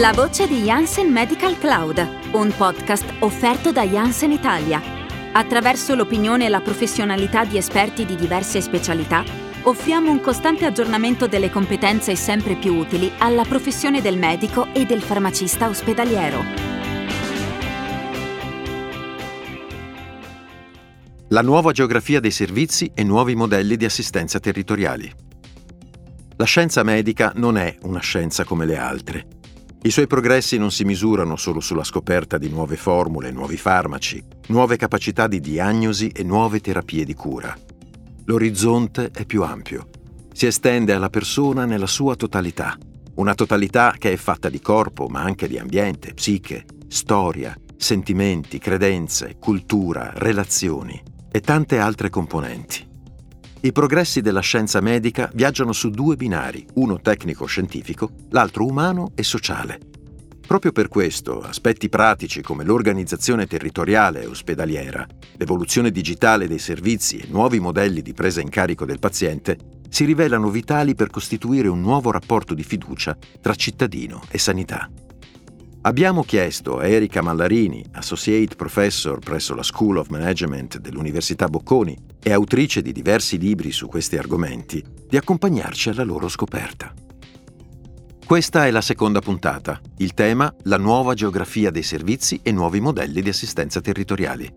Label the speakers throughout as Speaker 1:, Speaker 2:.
Speaker 1: La voce di Janssen Medical Cloud, un podcast offerto da Janssen Italia. Attraverso l'opinione e la professionalità di esperti di diverse specialità, offriamo un costante aggiornamento delle competenze sempre più utili alla professione del medico e del farmacista ospedaliero.
Speaker 2: La nuova geografia dei servizi e nuovi modelli di assistenza territoriali. La scienza medica non è una scienza come le altre i suoi progressi non si misurano solo sulla scoperta di nuove formule, nuovi farmaci, nuove capacità di diagnosi e nuove terapie di cura. L'orizzonte è più ampio. Si estende alla persona nella sua totalità. Una totalità che è fatta di corpo, ma anche di ambiente, psiche, storia, sentimenti, credenze, cultura, relazioni e tante altre componenti. I progressi della scienza medica viaggiano su due binari, uno tecnico-scientifico, l'altro umano e sociale. Proprio per questo, aspetti pratici come l'organizzazione territoriale e ospedaliera, l'evoluzione digitale dei servizi e nuovi modelli di presa in carico del paziente si rivelano vitali per costituire un nuovo rapporto di fiducia tra cittadino e sanità. Abbiamo chiesto a Erika Mallarini, Associate Professor presso la School of Management dell'Università Bocconi e autrice di diversi libri su questi argomenti, di accompagnarci alla loro scoperta. Questa è la seconda puntata, il tema La nuova geografia dei servizi e nuovi modelli di assistenza territoriali.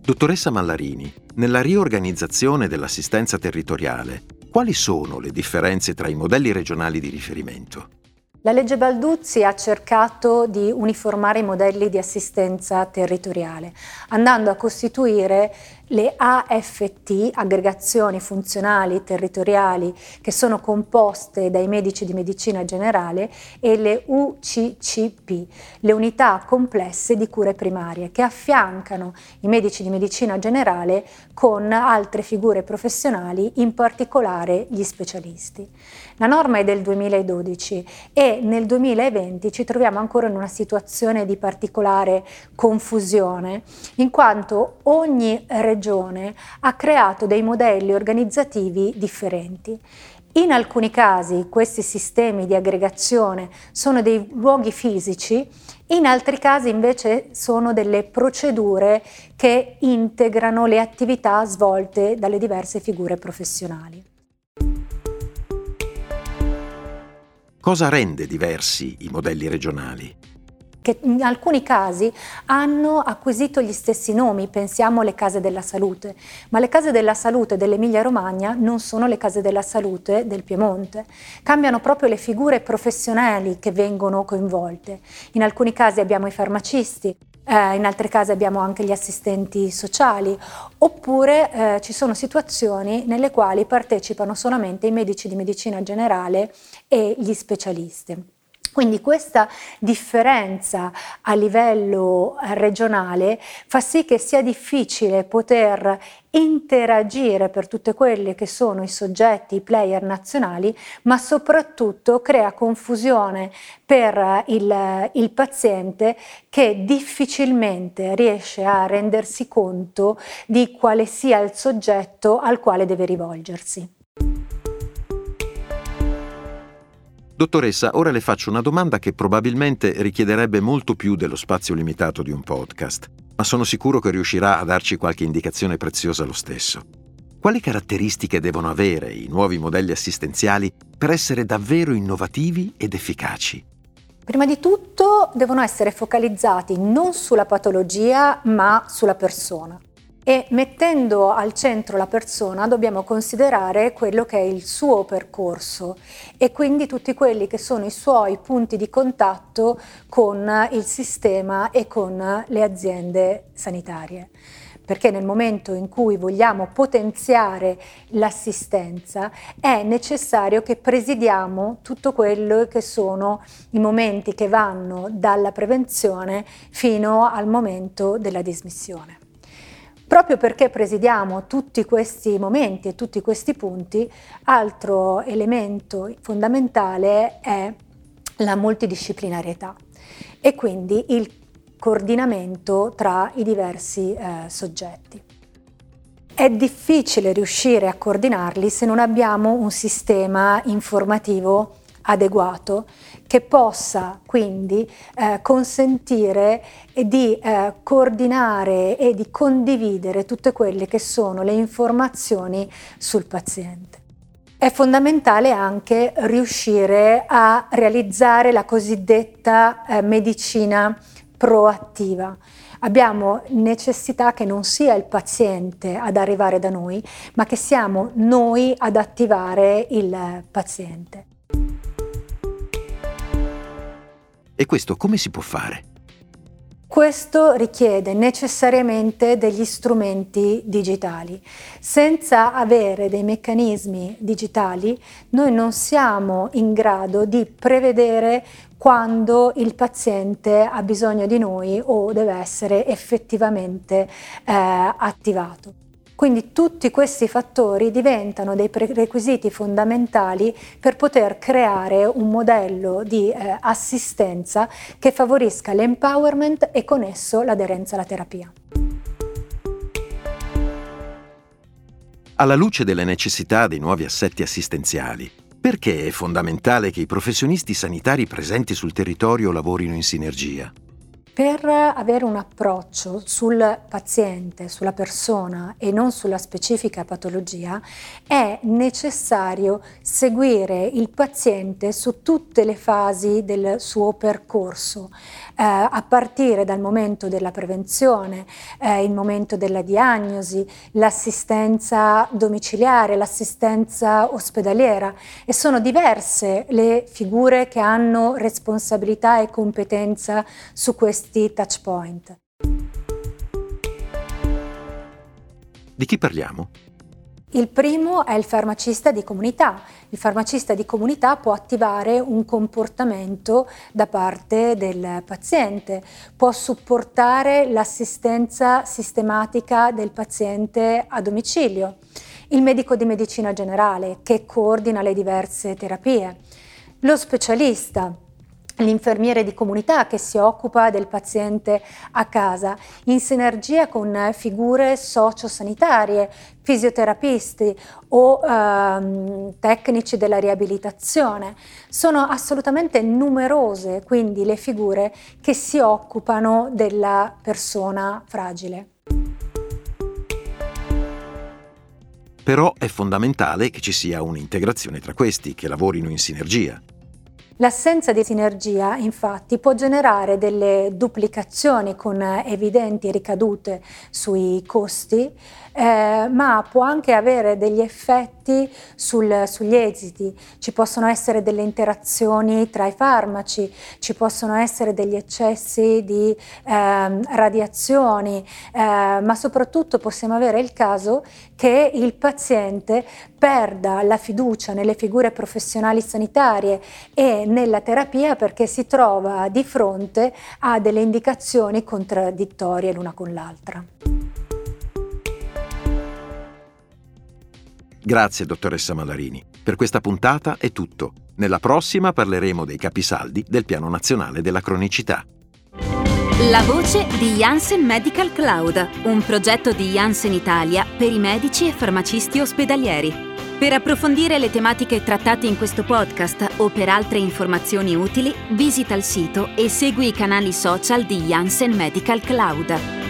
Speaker 2: Dottoressa Mallarini, nella riorganizzazione dell'assistenza territoriale, quali sono le differenze tra i modelli regionali di riferimento?
Speaker 3: La legge Balduzzi ha cercato di uniformare i modelli di assistenza territoriale, andando a costituire le AFT, aggregazioni funzionali territoriali, che sono composte dai medici di medicina generale, e le UCCP, le unità complesse di cure primarie, che affiancano i medici di medicina generale con altre figure professionali, in particolare gli specialisti. La norma è del 2012 e nel 2020 ci troviamo ancora in una situazione di particolare confusione, in quanto ogni regione regione ha creato dei modelli organizzativi differenti. In alcuni casi questi sistemi di aggregazione sono dei luoghi fisici, in altri casi invece sono delle procedure che integrano le attività svolte dalle diverse figure professionali.
Speaker 2: Cosa rende diversi i modelli regionali?
Speaker 3: Che in alcuni casi hanno acquisito gli stessi nomi, pensiamo alle case della salute, ma le case della salute dell'Emilia Romagna non sono le case della salute del Piemonte, cambiano proprio le figure professionali che vengono coinvolte. In alcuni casi abbiamo i farmacisti, eh, in altri casi abbiamo anche gli assistenti sociali, oppure eh, ci sono situazioni nelle quali partecipano solamente i medici di medicina generale e gli specialisti. Quindi questa differenza a livello eh, regionale fa sì che sia difficile poter interagire per tutte quelle che sono i soggetti, i player nazionali, ma soprattutto crea confusione per il, il paziente che difficilmente riesce a rendersi conto di quale sia il soggetto al quale deve rivolgersi.
Speaker 2: Dottoressa, ora le faccio una domanda che probabilmente richiederebbe molto più dello spazio limitato di un podcast, ma sono sicuro che riuscirà a darci qualche indicazione preziosa lo stesso. Quali caratteristiche devono avere i nuovi modelli assistenziali per essere davvero innovativi ed efficaci?
Speaker 3: Prima di tutto devono essere focalizzati non sulla patologia ma sulla persona. E mettendo al centro la persona dobbiamo considerare quello che è il suo percorso e quindi tutti quelli che sono i suoi punti di contatto con il sistema e con le aziende sanitarie perché nel momento in cui vogliamo potenziare l'assistenza è necessario che presidiamo tutto quello che sono i momenti che vanno dalla prevenzione fino al momento della dismissione. Proprio perché presidiamo tutti questi momenti e tutti questi punti, altro elemento fondamentale è la multidisciplinarietà e quindi il coordinamento tra i diversi eh, soggetti. È difficile riuscire a coordinarli se non abbiamo un sistema informativo adeguato che possa quindi eh, consentire di eh, coordinare e di condividere tutte quelle che sono le informazioni sul paziente. È fondamentale anche riuscire a realizzare la cosiddetta eh, medicina proattiva. Abbiamo necessità che non sia il paziente ad arrivare da noi, ma che siamo noi ad attivare il paziente.
Speaker 2: E questo come si può fare?
Speaker 3: Questo richiede necessariamente degli strumenti digitali. Senza avere dei meccanismi digitali noi non siamo in grado di prevedere quando il paziente ha bisogno di noi o deve essere effettivamente eh, attivato. Quindi tutti questi fattori diventano dei prerequisiti fondamentali per poter creare un modello di eh, assistenza che favorisca l'empowerment e con esso l'aderenza alla terapia.
Speaker 2: Alla luce delle necessità dei nuovi assetti assistenziali, perché è fondamentale che i professionisti sanitari presenti sul territorio lavorino in sinergia?
Speaker 3: Per avere un approccio sul paziente, sulla persona e non sulla specifica patologia, è necessario seguire il paziente su tutte le fasi del suo percorso, eh, a partire dal momento della prevenzione, eh, il momento della diagnosi, l'assistenza domiciliare, l'assistenza ospedaliera. E sono diverse le figure che hanno responsabilità e competenza su questo questi touch point.
Speaker 2: Di chi parliamo?
Speaker 3: Il primo è il farmacista di comunità. Il farmacista di comunità può attivare un comportamento da parte del paziente, può supportare l'assistenza sistematica del paziente a domicilio. Il medico di medicina generale che coordina le diverse terapie. Lo specialista l'infermiere di comunità che si occupa del paziente a casa, in sinergia con figure sociosanitarie, fisioterapisti o ehm, tecnici della riabilitazione. Sono assolutamente numerose quindi le figure che si occupano della persona fragile.
Speaker 2: Però è fondamentale che ci sia un'integrazione tra questi, che lavorino in sinergia.
Speaker 3: L'assenza di sinergia infatti può generare delle duplicazioni con evidenti ricadute sui costi, eh, ma può anche avere degli effetti sul, sugli esiti. Ci possono essere delle interazioni tra i farmaci, ci possono essere degli eccessi di eh, radiazioni, eh, ma soprattutto possiamo avere il caso che il paziente perda la fiducia nelle figure professionali sanitarie e nella terapia perché si trova di fronte a delle indicazioni contraddittorie l'una con l'altra.
Speaker 2: Grazie dottoressa Malarini. Per questa puntata è tutto. Nella prossima parleremo dei capisaldi del Piano Nazionale della Cronicità.
Speaker 1: La voce di Janssen Medical Cloud, un progetto di Janssen Italia per i medici e farmacisti ospedalieri. Per approfondire le tematiche trattate in questo podcast o per altre informazioni utili, visita il sito e segui i canali social di Janssen Medical Cloud.